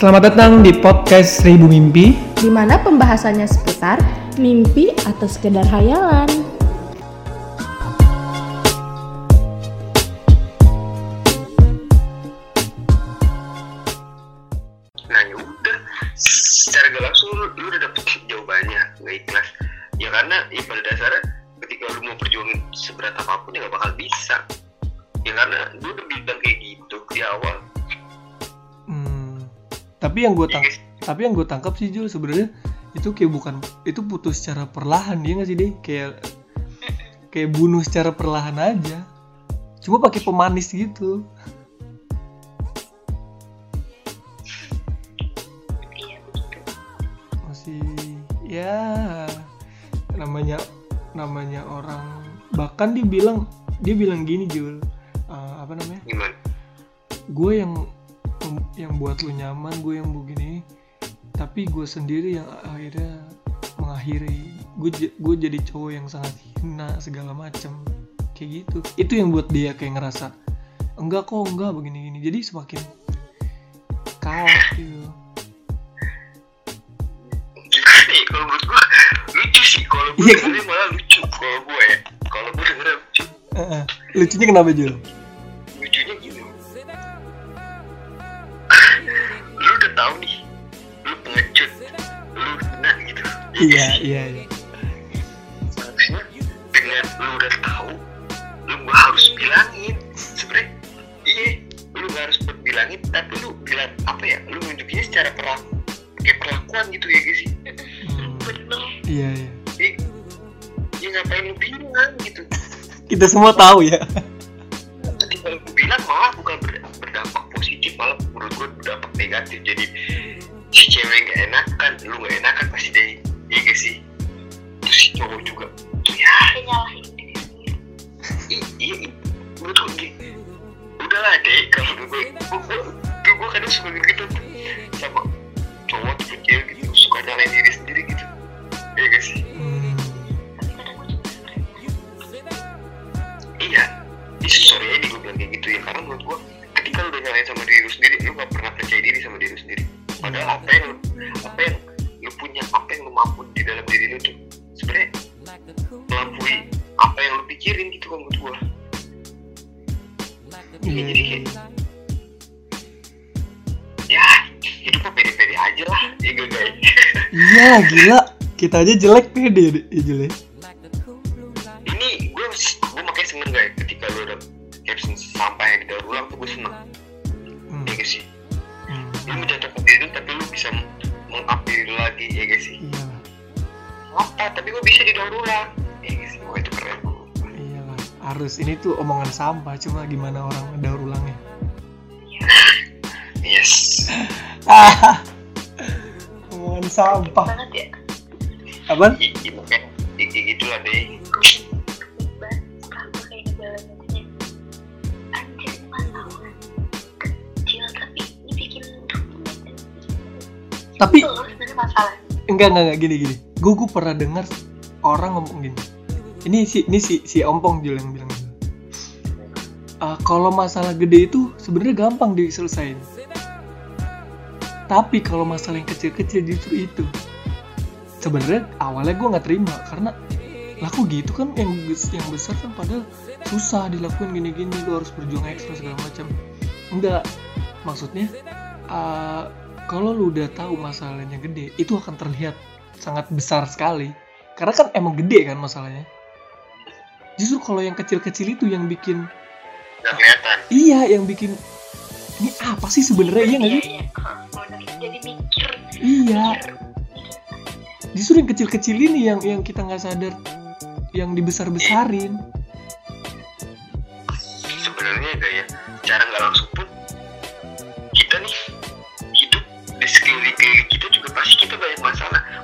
Selamat datang di podcast Seribu Mimpi. di mana pembahasannya seputar mimpi atau sekedar hayalan. Tapi yang gue tang guys tapi yang gue tangkap sih Jul sebenarnya itu kayak bukan itu putus secara perlahan dia nggak sih deh kayak kayak bunuh secara perlahan aja. Cuma pakai pemanis gitu. Iya masih ya namanya namanya orang bahkan dia bilang dia bilang gini Jul Eh, apa namanya? Gue yang yang buat lu nyaman gue yang begini tapi gue sendiri yang akhirnya mengakhiri. Gue gue jadi cowok yang sangat hina segala macam kayak gitu. Itu yang buat dia kayak ngerasa enggak kok enggak begini gini jadi semakin kalah gitu. Gimana ya kalau menurut gue lucu sih. Kalau gue Iya kan? dengernya malah lucu. Kalau gue ya. Kalau gue dengernya lucu. Eh, eh. lucunya kenapa Jul? iya iya iya. Harusnya dengan lu udah tahu lu gak harus bilangin. Sebenernya iya lu gak harus bilangin tapi lu bilang apa ya lu nunjukinnya secara perlaku kayak perlakuan gitu ya guys sih. Hmm, bener. Iya iya. Ya, ya ngapain lu bilang gitu. Kita semua tahu ya. Nanti kalau gue bilang malah bukan ber- berdampak positif malah menurut gue berdampak negatif. Jadi si cewek gak enakan lu gak enakan pasti deh iya gak sih? Terus si cowok juga tuh ya. Nyalahin diri sendiri. Iya gue gini. Udahlah deh kalau gue gue gue gue kadang suka gitu tuh sama cowok tuh cewek gitu suka nyalahin diri sendiri gitu. Iya gak sih? Iya. Sorry aja gue bilang kayak gitu ya karena menurut gue ketika lu udah nyalain sama diri lu sendiri lu gak pernah percaya diri sama diri lu sendiri. Padahal apa yang apa yang punya apa yang lu mampu di dalam diri lu tuh. Sebenarnya melampaui apa yang lu pikirin gitu kan menurut gue iya, jadi kayak ya hidup mah pede-pede aja lah ya guys iya gila. Kita aja jelek pede ya, ya. ini gue gue makanya seneng guys ketika lu udah caption sampai daur ulang tuh gue seneng. Hmm, ya gak sih? Hmm, lu mencontohkan diri lu tapi lu bisa mengupdate diri lagi ya guys. Sih iya. Apa? Tapi gue bisa didaur ulang ya guys sih itu keren. Iyalah, harus. Ini tuh omongan sampah cuma gimana orang daur ulangnya. yes. Ah, omongan sampah. banget ya. Makanya i- i- gitulah deh Tapi enggak enggak enggak gini gini. Gue gue pernah dengar orang ngomong gini. Ini si ini si si ompong Jul yang bilang gitu. Ah, kalau masalah gede itu sebenarnya gampang diselesain. Tapi kalau masalah yang kecil-kecil justru itu. Sebenarnya awalnya gue nggak terima karena laku gitu kan yang yang besar kan padahal susah dilakuin gini-gini lu harus berjuang ekstra segala macam. Enggak, maksudnya eh, kalau lu udah tahu masalahnya gede, itu akan terlihat sangat besar sekali. Karena kan emang gede kan masalahnya. Justru kalau yang kecil-kecil itu yang bikin nggak kelihatan iya, yang bikin ini apa sih sebenarnya iya nggak sih? jadi mikir Iya. Justru yang kecil-kecil ini yang yang kita nggak sadar yang dibesar-besarin.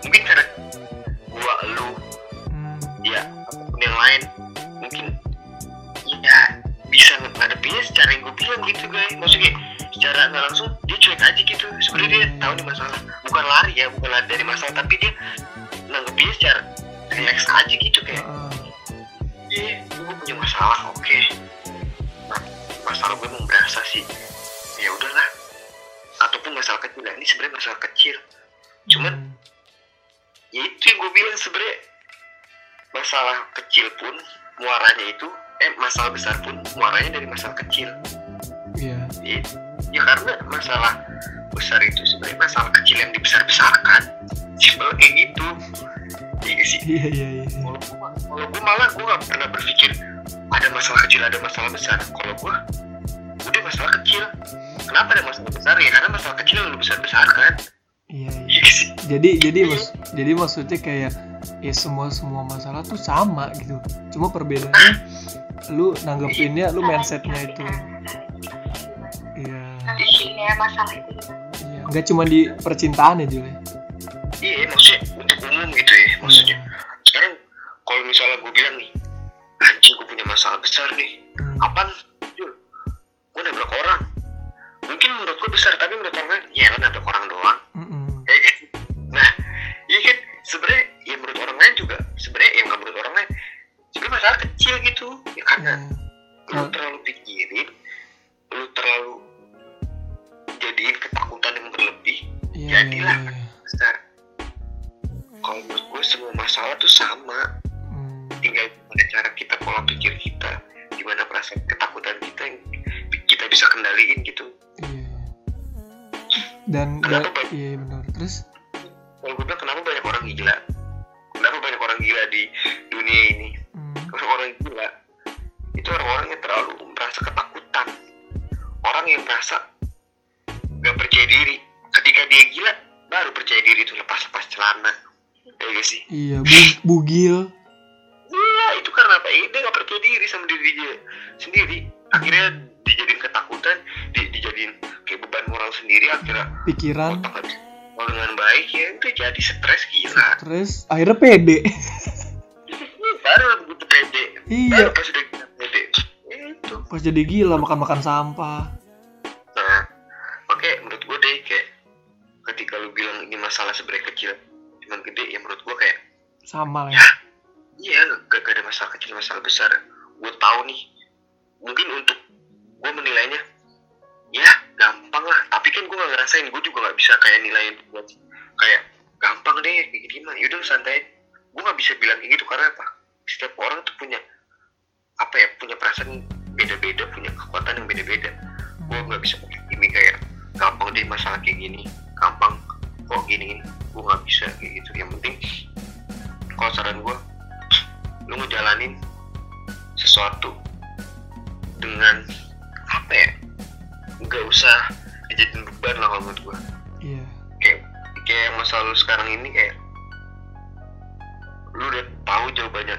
Mungkin karena gua lu Hmm, ya ataupun yang lain mungkin ya bisa ngadepinnya secara yang gue bilang gitu guys. Maksudnya secara nggak langsung dia cuek aja gitu. Sebenarnya dia tahu nih masalah. Bukan lari ya bukan lari dari masalah tapi dia nanggepinnya secara relax aja gitu kayak heeh. iya gue punya masalah oke. Nah, masalah gue mau berasa sih. Ya udahlah. Ataupun masalah kecil ini sebenarnya masalah kecil. Cuman Hmm. Ya itu yang gue bilang sebenarnya. Masalah kecil pun muaranya itu eh masalah besar pun muaranya dari masalah kecil. Iya. Ya, ya karena masalah besar itu sebenarnya masalah kecil yang dibesar-besarkan. Simpel kayak gitu. Iya sih? Iya iya iya. Kalau gua malah gue gak pernah berpikir ada masalah kecil ada masalah besar. Kalau gue udah masalah kecil. Kenapa ada masalah besar? Ya karena masalah kecil yang lu besar besarkan iya iya. Iya jadi jadi mas jadi maksudnya kayak ya semua semua masalah tuh sama gitu. Cuma perbedaannya lu nanggepinnya lu mindsetnya itu. Iya. Nanggepinnya masalah itu. Iya nggak cuma di percintaan ya Jule iya maksudnya untuk umum gitu ya maksudnya. Sekarang kalau misalnya gue bilang nih anjing gue punya masalah besar nih. Hmm. apaan? Jul gue nabrak orang. Mungkin menurut gue besar tapi menurut orang lain ya lo nabrak orang doang. Mm-mm. kayak sebenarnya ya menurut orang lain juga sebenarnya yang nggak menurut orang lain sebenarnya masalah kecil gitu ya karena Iya. lu terlalu pikirin lu terlalu jadiin ketakutan yang berlebih Iya, iya, Jadilah. iya. besar kalau menurut gue semua masalah tuh sama Hmm. tinggal gimana cara kita pola pikir kita gimana perasaan ketakutan kita yang kita bisa kendaliin gitu Iya. Dan dan Kenapa, Pak? iya benar. Terus kalau gue bilang orang gila. Kenapa banyak orang gila di dunia ini? Hmm, orang gila? Itu orang-orang yang terlalu merasa ketakutan. Orang yang merasa gak percaya diri. Ketika dia gila baru percaya diri itu lepas-lepas celana. Ya gak sih? Iya bu- bugil. iya itu karena apa? Eh, dia gak percaya diri sama diri dia sendiri. Akhirnya dijadiin ketakutan di, dijadiin kayak beban moral sendiri. Akhirnya pikiran. otak mau dengan baik ya itu jadi stres gila. Terus akhirnya pede. Baru begitu pede. Iya. Baru pas udah gila pede. Itu. Pas jadi gila makan makan sampah. Nah, oke menurut gue deh kayak ketika lu bilang ini masalah sebenarnya kecil, cuman gede ya menurut gue kayak sama lah ya. Iya gak, gak ada masalah kecil masalah besar. Gue tahu nih, mungkin untuk gue menilainya ya gampang lah. Tapi kan gue gak ngerasain, gue juga gak bisa kayak nilaiin buat kayak gampang deh kayak gini mah. Yaudah santai. Gue gak bisa bilang kayak gitu karena apa? Setiap orang tuh punya apa ya punya perasaan beda-beda, punya kekuatan yang beda-beda gue nggak bisa ini kayak gampang deh masalah kayak gini gampang kok gini gue nggak bisa kayak gitu yang penting kalau saran gue lu ngejalanin sesuatu dengan nggak usah dijadiin beban lah kalau menurut gue iya. Kayak kayak masa lu sekarang ini kayak lu udah tahu jawabannya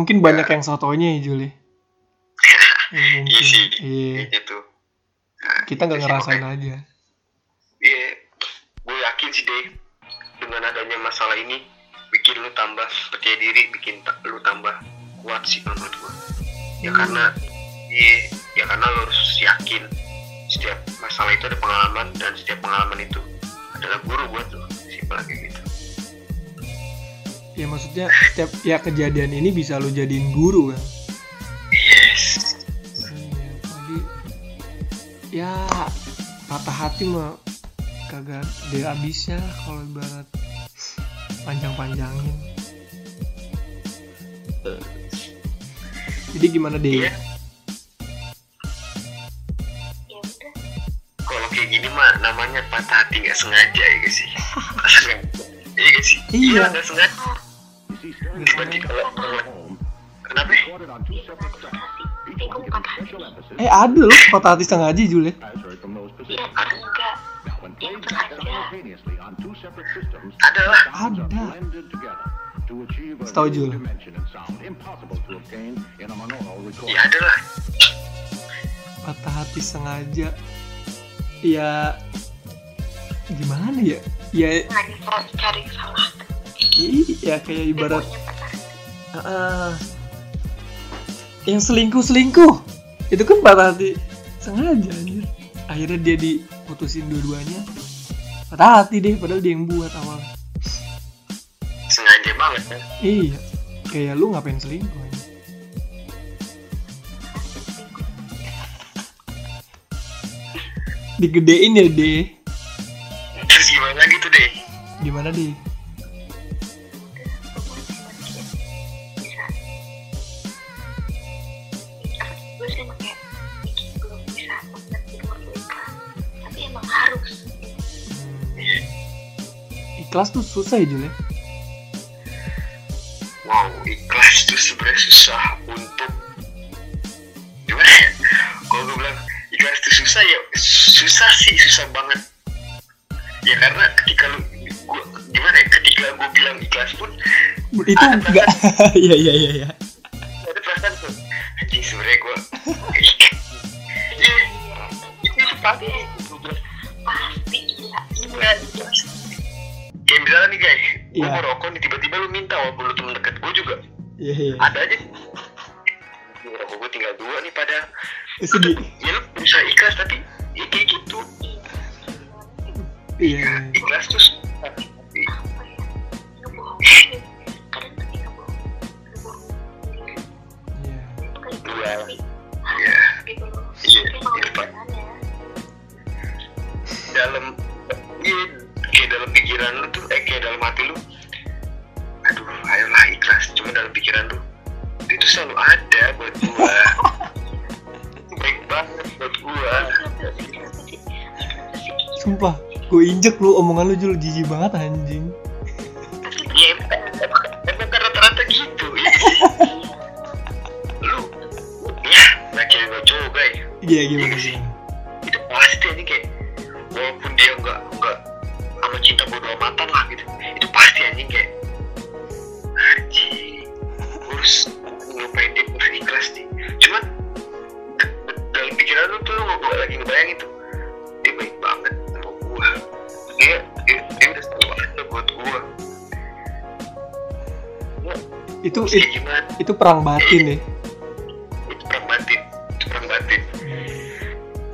mungkin banyak yang sotonya ya Juli ya, Iya sih, iya gitu. Nah, kita nggak ngerasain makanya- aja Iya, gue yakin sih deh dengan adanya masalah ini bikin lu tambah percaya diri, bikin ta- lu tambah kuat sih menurut gue. Ya karena, iya, ya karena lu harus yakin setiap masalah itu ada pengalaman dan setiap pengalaman itu adalah guru buat lu. Simpel kayak gitu. Ya maksudnya setiap ya kejadian ini bisa lu jadiin guru kan Yes. iya apalagi ya patah hati mah kagak ada habisnya kalau ibarat panjang-panjangin jadi gimana deh Iya. ya udah Kalau kayak gini mah namanya patah hati nggak sengaja ya gak sih? Sengaja. Iya gak sih? Iya. nggak sengaja. Kenapa? eh ada loh patah hati sengaja Jul ya. Iya sengaja Ada. Lah. ada. Setahu Jul. Ya ada lah. patah hati sengaja ya gimana ya? Ya lagi cari kesalahan iya kayak ibarat Ah, yang selingkuh selingkuh itu kan patah hati. Sengaja anjir. Akhirnya dia diputusin dua-duanya. Patah hati deh padahal dia yang buat awal. Sengaja banget kan? Iya. Kayak lu ngapain selingkuh anjir? digedein ya deh terus gimana lagi tuh deh gimana deh ikhlas tuh susah ya Jul ya? Wow ikhlas tuh sebenarnya susah untuk gimana ya? Kalau gue bilang ikhlas tuh susah ya susah sih susah banget. Ya karena ketika lu gua, gimana ya? Ketika gue bilang ikhlas pun itu enggak. iya iya iya iya guys gue mau rokok nih tiba-tiba lu minta walaupun lu temen deket gue juga. Iya iya. Ada aja. Rokok gue tinggal dua nih padahal sedih. Ya lu berusaha ikhlas tapi ya kayak gitu. Iya. Ikhlas ya tapi ngebohong ngebohongin iya. Iya. Iya, dalam iya kayak dalam pikiran lu tuh eh kayak dalam hati lu aduh ayolah ikhlas. Cuma dalam pikiran lu itu selalu ada buat gua. Baik banget buat gua. Sumpah gue injek lu omongan lu Jul jijik banget anjing. Iya, emang, kan rata-rata gitu iya. Lu ya nggak cewek nggak cowok guys iya gimana sih. It- kayak gimana? Itu perang batin ya itu perang batin itu perang batin.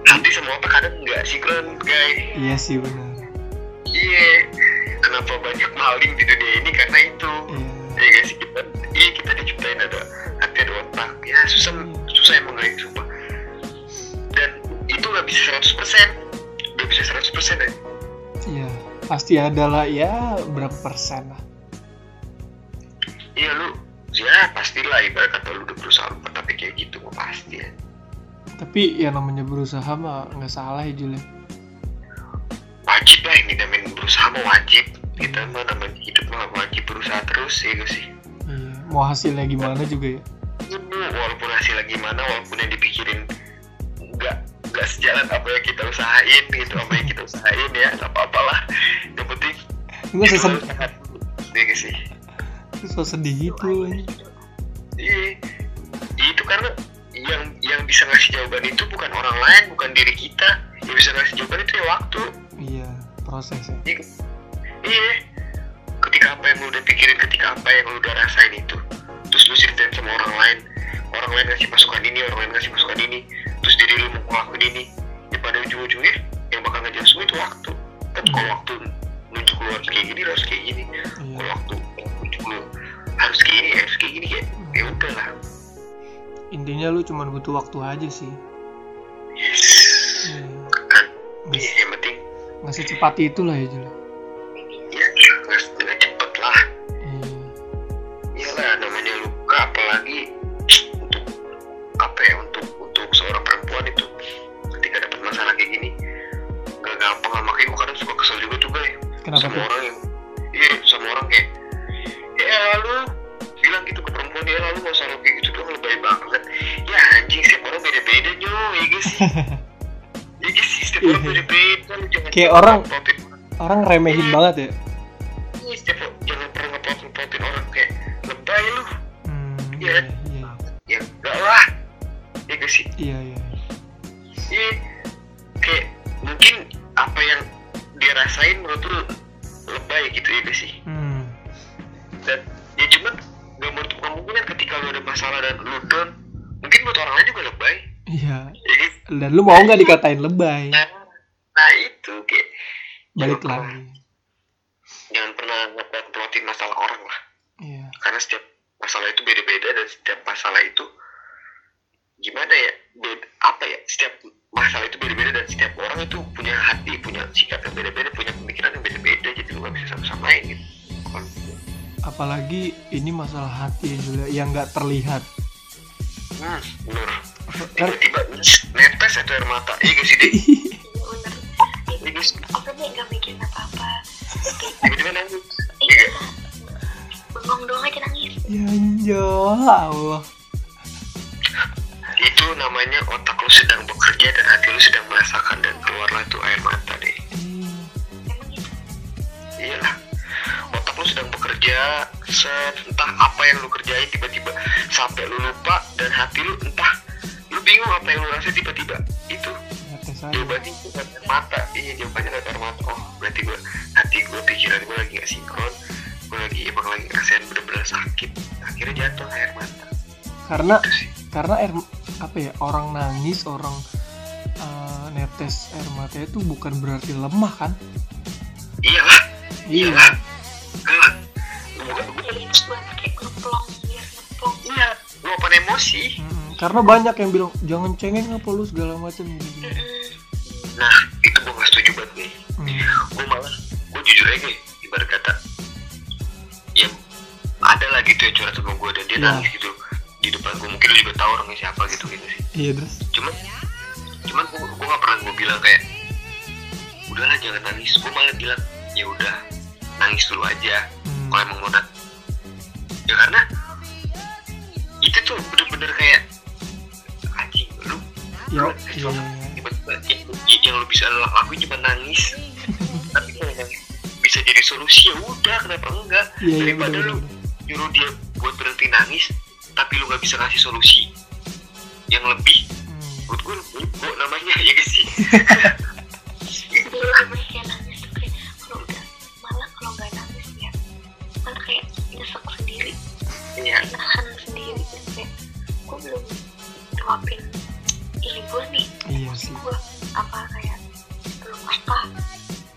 Hati sama otak kadang nggak sinkron guys? Iya sih benar. Iya, kenapa banyak maling di dunia ini? Karena itu. iya. Ya guys, kita, iya kita diciptain ada hati ada otak. Ya susah, susah emang guys, sumpah. Dan itu nggak bisa 100%. Nggak bisa 100% ya. iya pasti ada lah. Ya berapa persen lah. Iya lu, ya pastilah ibarat kata lu udah berusaha lupa tapi kayak gitu mah pasti ya. tapi ya namanya berusaha mah nggak salah ya Jul ya Wajib lah yang dinamain berusaha mah wajib. Kita mah namanya hidup mah wajib berusaha terus ya guys sih. iya mau hasilnya gimana juga ya Ini walaupun hasilnya gimana, walaupun yang dipikirin nggak nggak sejalan apa yang kita usahain gitu, apa yang kita usahain ya, nggak apa-apa lah. Yang penting nggak. Iya nggak sih. Usah sedih gitu anjing. Iya. Itu karena yang yang bisa ngasih jawaban itu bukan orang lain, bukan diri kita. Yang bisa ngasih jawaban itu ya waktu. iya proses ya Iya. Iya. Ketika apa yang lu udah pikirin, ketika apa yang lu udah rasain itu, terus lu ceritain sama orang lain, orang lain ngasih masukan ini, orang lain ngasih masukan ini, terus diri lu mau ngelakuin ini, ya pada ujung-ujungnya yang bakal ngejelasin semua itu waktu. Tapi kalau waktu nunjuk lu harus kayak gini, lu harus kayak gini. Kalau iya waktu lu harus kayak gini, harus kayak gini, kayak ya udah lah. intinya lu cuma butuh waktu aja sih. Yes. iya Kan, nggak iya, yang penting nggak secepat itu lah ya Jul. Ya nggak nggak cepet lah. iya iyalah namanya luka apalagi untuk apa ya untuk untuk seorang perempuan itu. Ketika dapat masalah kayak gini nggak gampang lah. Makanya gue kadang suka kesel juga tuh guys kenapa sama tuh? orang yang ya lalu masalah kayak gitu dong lebay banget. Ya anjing setiap orang beda-beda nyo ya guys sih? Ya guys sih setiap orang Iya. beda-beda jangan Kayak orang- orang remehin banget ya. Iya, setiap jangan pernah ngepotin orang kayak lebay lu. Hmm, Iya. iya iya. Ya enggak lah. Ya guys sih? Iya iya. Iya, kayak mungkin apa yang dia rasain menurut lu lebay gitu ya guys sih. hmm masalah dan lu down mungkin buat orang lain juga lebay. Iya. Ya gitu. dan lu mau nggak dikatain lebay? Nah, nah itu kayak balik jangan pernah- lagi jangan pernah ngeplotin masalah orang lah. Iya. Karena setiap masalah itu beda-beda dan setiap masalah itu gimana ya beda, apa ya setiap masalah itu beda-beda dan setiap orang itu punya hati punya sikap yang beda-beda punya pemikiran yang beda-beda jadi lu gak bisa sama-samain gitu apalagi ini masalah hati ya Julia yang nggak terlihat. Hmm, bener. Kan tiba-tiba netes itu air mata. Iya gak sih deh Iya, iya aku nih gak mikirin apa-apa. Tiba-tiba nangis. Iya iya. bengong doang aja nangis. Ya ya Allah. Itu namanya otak lu sedang bekerja dan hati lu sedang merasakan dan keluarlah tuh air mata bekerja set entah apa yang lu kerjain tiba-tiba sampai lu lupa dan hati lu entah lu bingung apa yang lu rasa tiba-tiba itu jawabannya itu nggak air mata. Iya jawabannya nggak air mata. Oh berarti gue hati gue pikiran gue lagi gak sinkron. Gue lagi emang lagi ngerasain bener-bener sakit. Akhirnya jatuh air mata. Karena itu sih. karena air apa ya orang nangis orang eh, netes air mata itu bukan berarti lemah kan? Iyalah. Iya. Iyalah Terus buat kayak ngeplong biar ngeplong iya luapan emosi. Mm-mm. karena banyak yang bilang jangan cengeng apa lu segala macam gitu. Nah itu gue gak setuju banget nih. Hmm. gue malah gue jujur aja nih ibarat kata ya ada lah gitu yang curhat sama gue dan dia Ya. nangis gitu di depan gue mungkin lu juga tahu orangnya siapa gitu gitu sih. Iya terus? Cuman cuman gue gue gak pernah gue bilang kayak udahlah jangan nangis. Gue malah bilang ya udah nangis dulu aja Hmm. kalau emang mau nangis ya karena itu tuh bener-bener kayak anjing lu ya lu tiba-tiba yang, yang lu bisa lakuin cuma nangis. Tapi kalau bisa jadi solusi ya udah kenapa enggak? Iya daripada bener, lu nyuruh dia buat berhenti nangis tapi lu nggak bisa ngasih solusi yang lebih. Hmm. menurut gue bego namanya ya gak sih iya nahan sendiri gitu kayak gue belum nyuapin ini gue nih iya sih. gue apa kayak belum apa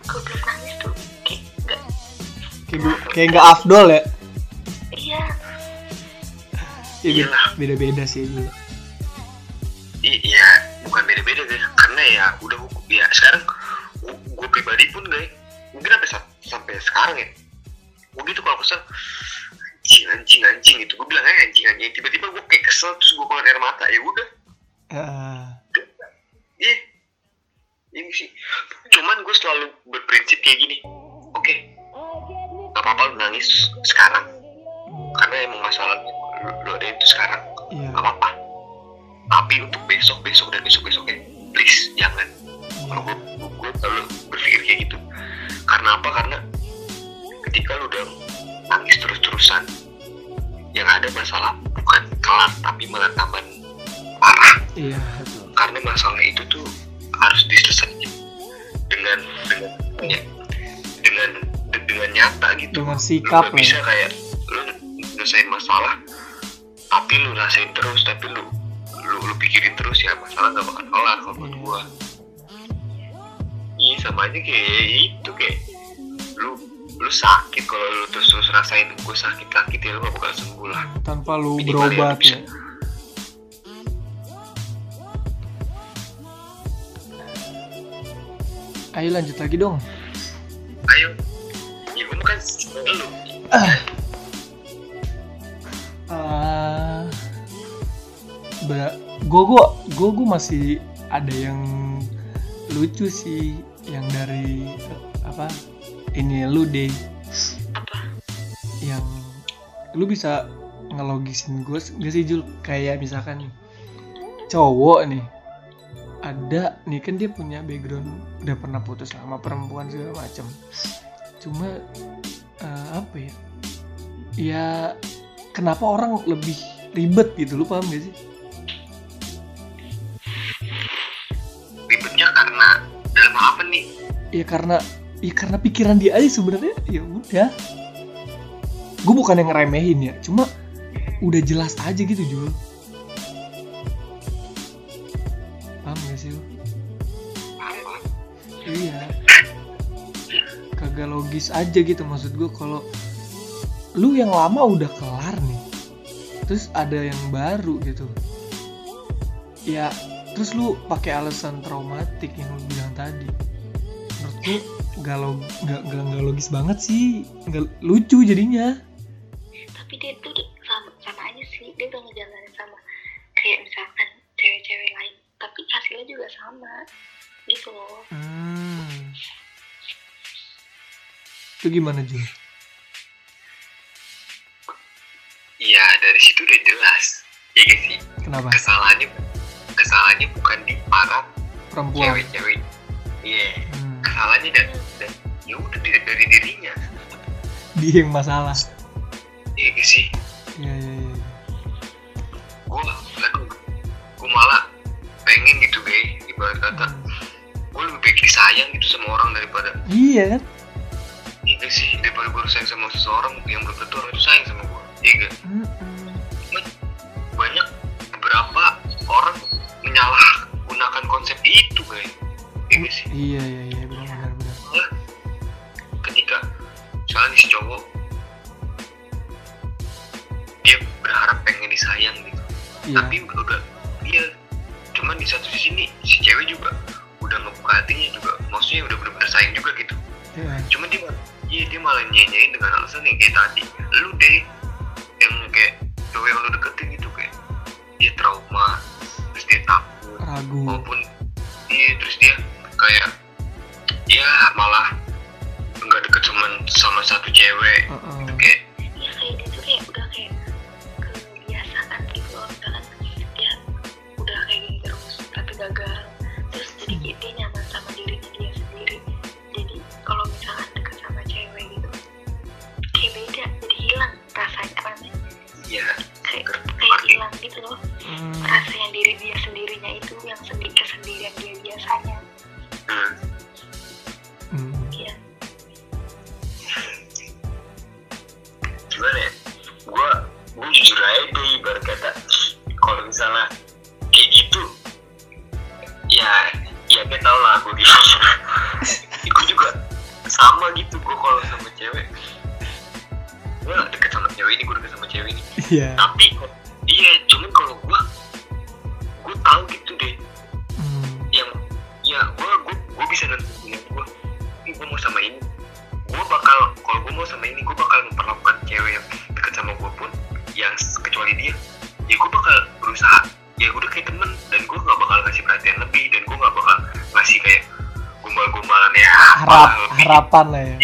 gue belum nangis tuh. Kayak nggak kayak nggak afdol ya? Iya. Ya be- Iyalah. beda-beda sih juga I- iya bukan beda-beda deh karena ya udah hukum ya sekarang gue pribadi pun gak mungkin sampai sa- sampai sekarang ya. Gue gitu kalau kesel anjing anjing anjing gitu gue bilang aja anjing anjing tiba-tiba gue kayak kesel terus gue keluar air mata ya udah Ah, Iya, ini sih. Cuman gue selalu berprinsip kayak gini. Oke, gak apa-apa lu nangis sekarang. Karena emang masalah lu, lu ada itu sekarang. iya Gak apa-apa. Tapi untuk besok-besok dan besok-besoknya, please jangan. Kalau gue, gue selalu berpikir kayak gitu. Karena apa? Karena ketika lu udah nangis terus-terusan, yang ada masalah bukan kelar tapi malah tambah parah iya betul karena masalah itu tuh harus diselesaikan dengan dengan ya, dengan dengan nyata gitu dengan lu sikap lah bisa ya. kayak lu nyelesain masalah tapi lu rasain terus tapi lu lu, lu pikirin terus ya masalah gak bakal kelar kalau menurut Iya. gua iya sama aja kayak itu kayak lu lu sakit kalau lu terus terus rasain gue sakit sakit ya lu gak bakal sembuh lah. Tanpa lu Minimal berobat ya. ayo lanjut lagi dong. Ayo. Ya gue kan lu. Ah, gue gue gue gue masih ada yang lucu sih yang dari apa ini lu deh. Apa? Yang lu bisa ngelogisin gue gak sih Jul? Kayak misalkan nih cowok nih ada nih kan dia punya background udah pernah putus sama perempuan segala macem. Cuma eh, apa ya? Ya kenapa orang lebih ribet gitu? Lu paham gak sih? Ribetnya karena dalam apa nih? Ya karena ya karena pikiran dia aja sebenarnya ya udah. Gue bukan yang ngeremehin ya cuma udah jelas aja gitu Jul. Paham gak sih apa iya. Kagak logis aja gitu maksud gue kalau lu yang lama udah kelar nih. Terus ada yang baru gitu. Ya terus lu pakai alasan traumatik yang lu bilang tadi. Menurut lu gak, log, gak, gak, gak logis banget sih. Gak lucu jadinya. Tapi dia tuh sama sama aja sih. Dia udah ngejalanin sama kayak misalkan cewek-cewek lain. Tapi hasilnya juga sama gitu loh. Hmm. itu gimana Jul? iya dari situ udah jelas. Ya gak sih? Kenapa? Kesalahannya kesalahannya bukan di para perempuan. cewek-cewek. Iya. hmm. Kesalahannya dan, dan ya udah dari, dari dirinya. Dia yang masalah. Iya gak sih? Iya iya iya. Gue gue malah pengen gitu guys ibarat kata. Hmm. gue lebih baik disayang gitu sama orang daripada iya kan? Iya gak sih? Daripada gue sayang sama seseorang yang belum tentu orang itu sayang sama gue iya gak Mm-mm. banyak beberapa orang menyalahgunakan konsep itu guys iya gak sih iya iya iya. benar benar. Benar ketika misalnya nih si cowok dia berharap pengen disayang gitu. Iya. Tapi udah dia cuman di satu sisi nih si cewek juga udah ngebuka hatinya juga. Maksudnya udah bener-bener sayang juga gitu. Iya. Cuman dia iya dia malah nyanyain dengan alasan yang kayak tadi. Lu deh yang kayak cowok yang lu deketin gitu kayak dia trauma terus dia takut. Ragu. Maupun iya terus dia kayak ya malah nggak deket sama sama satu cewek. Heeh. kayak ya kayak dia tuh kayak udah kayak kebiasaan gitu loh misalkan dia udah kayak gini terus tapi gagal. Terus jadi kayak dia nyaman sama dirinya dia sendiri. Jadi kalau misalkan deket sama cewek gitu kayak beda jadi hilang rasanya apa namanya ya kayak kayak hilang gitu loh Hmm. rasa yang diri dia sendirinya iya. Tapi iya cuman kalau gue gue tahu gitu deh. Hmm. yang ya gue gue gue bisa nentuin gue ini gue mau sama ini. Gue bakal kalau gue mau sama ini gue bakal memperlakukan cewek yang deket sama gue pun yang kecuali dia ya gue bakal berusaha. Ya gue udah kayak temen dan gue gak bakal ngasih perhatian lebih dan gue gak bakal ngasih kayak gombal-gombalan ya harap harapan lah ya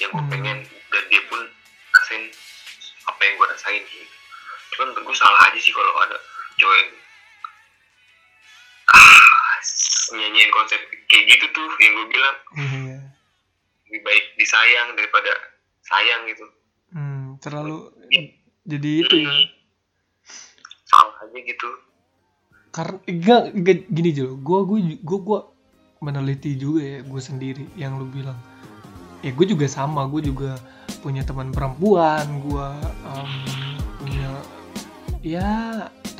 yang gue Hmm. pengen dan dia pun rasain apa yang gue rasain gitu cuman gue salah aja sih kalau ada cowok yang ah nyanyiin konsep kayak gitu tuh yang gue bilang. Iya. Lebih baik disayang daripada sayang gitu. Hmm, terlalu jadi itu ya. Hmm. salah aja gitu. Karena enggak, enggak gini Jul gue gue gue gue meneliti juga ya gue sendiri yang lu bilang ya gue juga sama. Gue juga punya teman perempuan. Gue em, punya ya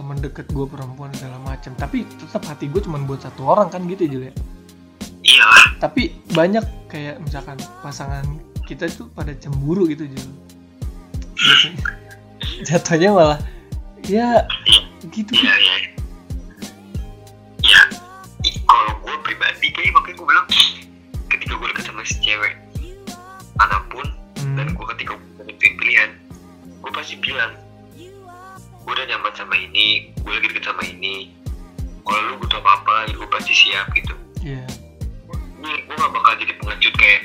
teman deket gue perempuan segala macam tapi tetap hati gue cuma buat satu orang kan gitu Jul ya? Iyalah tapi banyak kayak misalkan pasangan kita tuh pada cemburu gitu Jul. Jatuhnya, jatuhnya malah ya gitu. Iya iya. ya mana pun dan Hmm, gue ketika gue nentuin pilihan gue pasti bilang gue udah nyaman sama ini gue lagi deket sama ini. Kalau lu butuh apa apa gue pasti siap gitu. Iya. Ini gue gak bakal jadi pengecut kayak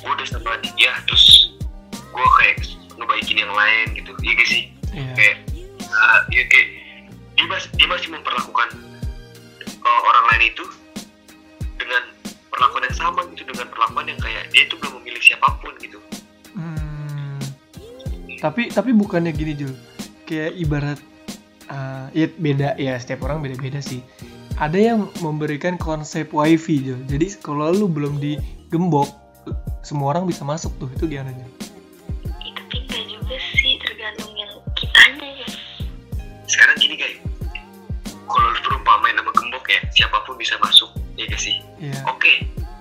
gue udah sama dia terus gue kayak ngebaikin yang lain gitu. Iya gak sih? Iya. Kayak uh, ya kayak dia masih dia masih memperlakukan uh, orang lain itu dengan perlakuan yang sama gitu dengan perlakuan yang kayak dia itu belum memilih siapa pun gitu Hmm. Tapi tapi bukannya gini Jul. kayak ibarat uh, ya beda ya setiap orang beda-beda sih ada yang memberikan konsep wifi Jo. jadi kalau lu belum digembok semua orang bisa masuk tuh itu gimana Jo? itu tapi enggak juga sih tergantung yang kitanya ya sekarang gini guys kalau lu perumpamain nama gembok ya siapa pun bisa masuk ya gak sih Iya. oke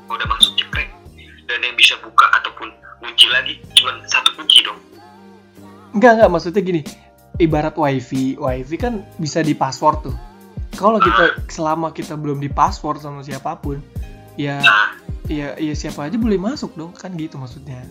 udah masuk cekrek dan yang bisa buka ataupun kunci lagi cuma satu kunci dong Enggak enggak maksudnya gini. Ibarat wifi, wifi kan bisa di password tuh. Kalau kita selama kita belum di password sama siapa pun, ya nah ya ya siapa aja boleh masuk dong kan gitu maksudnya.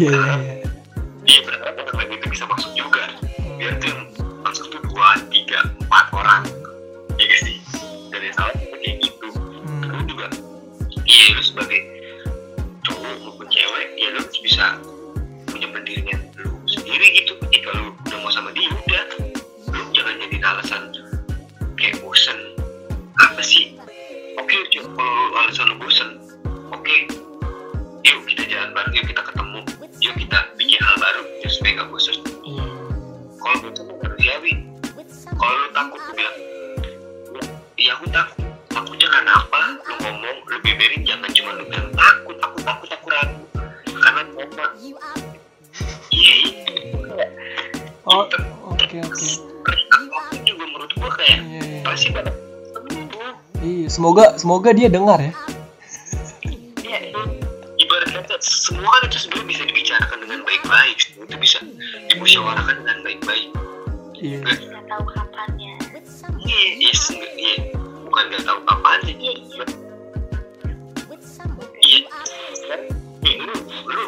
Orang lain Iya semoga dia dengar ya. ya ibarat kata semua kan itu sebenarnya bisa dibicarakan dengan baik-baik. Itu bisa dimusyawarahkan dengan baik-baik. Iya. nggak? Tahu kapannya iya yes iya. Bukan nggak tahu kapan sih. Iya iya. Iya. Sekarang nih lu lu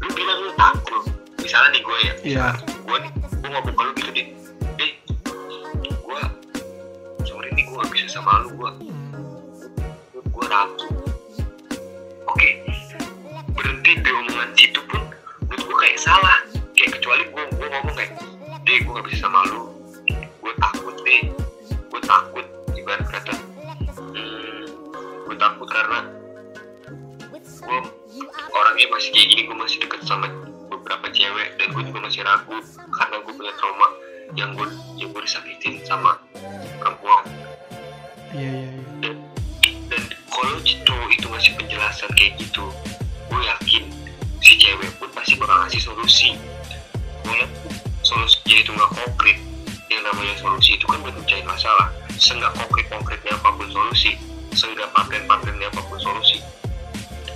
lu bilang lu takut. Misalnya nih gue ya Iya. gue ngasih solusi. Walaupun solusinya itu nggak konkret. Yang namanya solusi itu kan buat mencari masalah. Seenggak konkret konkretnya apa pun solusi seenggak paten patennya apa pun solusi.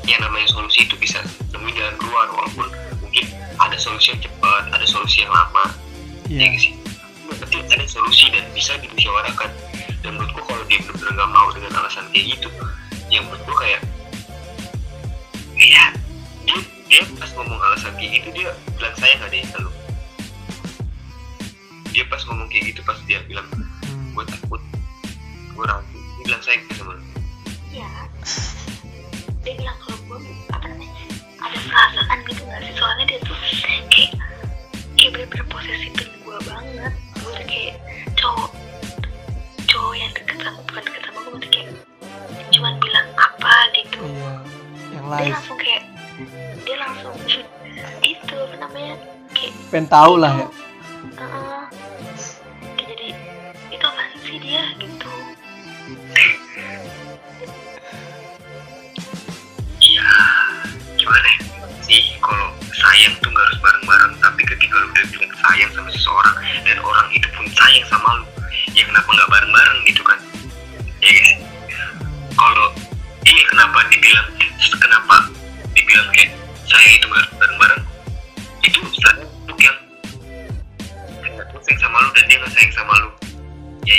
Yang namanya solusi itu bisa nemuin jalan keluar walaupun mungkin ada solusi yang cepat ada solusi yang lama. Iya. ya sih penting ada solusi dan bisa dimusyawarahkan. Dan menurutku kalau dia benar-benar nggak mau dengan alasan kayak gitu yang menurutku kayak ya dia pas ngomong alasan kayak gitu dia bilang saya nggak deh ke lu dia pas ngomong kayak gitu pas dia bilang gue takut. Gue ragu dia bilang saya nggak sama lu. Iya. Dia bilang kalau gue apa namanya ada perasaan gitu nggak sih? Soalnya dia tuh kayak kayak bener-bener posesifin gue banget. Gue tuh kayak cowok cowok yang deket sama bukan deket sama gue maksudnya kayak cuman bilang apa gitu. Iya. Yang dia live. langsung kayak dia langsung itu apa namanya kayak Pengen tahu lah ya. Heeh. Kayak jadi itu apa sih dia gitu Iya, gimana ya? sih kalau sayang tuh nggak harus bareng-bareng tapi ketika lu udah bilang sayang sama seseorang dan orang itu pun sayang sama lu ya kenapa nggak bareng-bareng gitu kan ya guys kalau iya kenapa dibilang kenapa dibilang kayak saya itu bareng-bareng. Itu satu yang sayang sama lu dan dia nggak sayang sama lu. Ya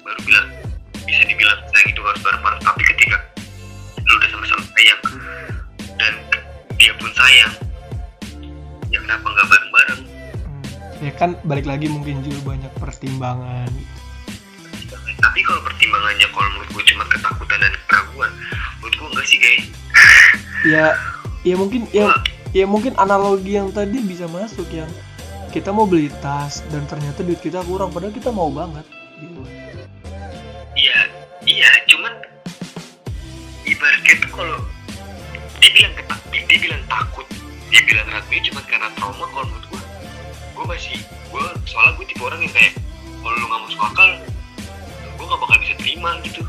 baru bilang bisa dibilang sayang itu harus bareng-bareng. Tapi ketika lu udah sama-sama sayang dan dia pun sayang ya kenapa nggak bareng-bareng? Ya kan balik lagi mungkin juga banyak pertimbangan gitu. tapi kalau pertimbangannya kalau menurut gue cuma ketakutan dan keraguan menurut gue enggak sih guys ya ya mungkin ya ya mungkin analogi yang tadi bisa masuk yang kita mau beli tas dan ternyata duit kita kurang padahal kita mau banget gitu. Iya iya cuman ibaratnya tuh kalau dia bilang dia bilang takut dia bilang ragu cuma karena trauma kalau menurut gue gue masih gue soalnya gue tipe orang yang kayak kalau lu nggak masuk akal gue nggak bakal bisa terima gitu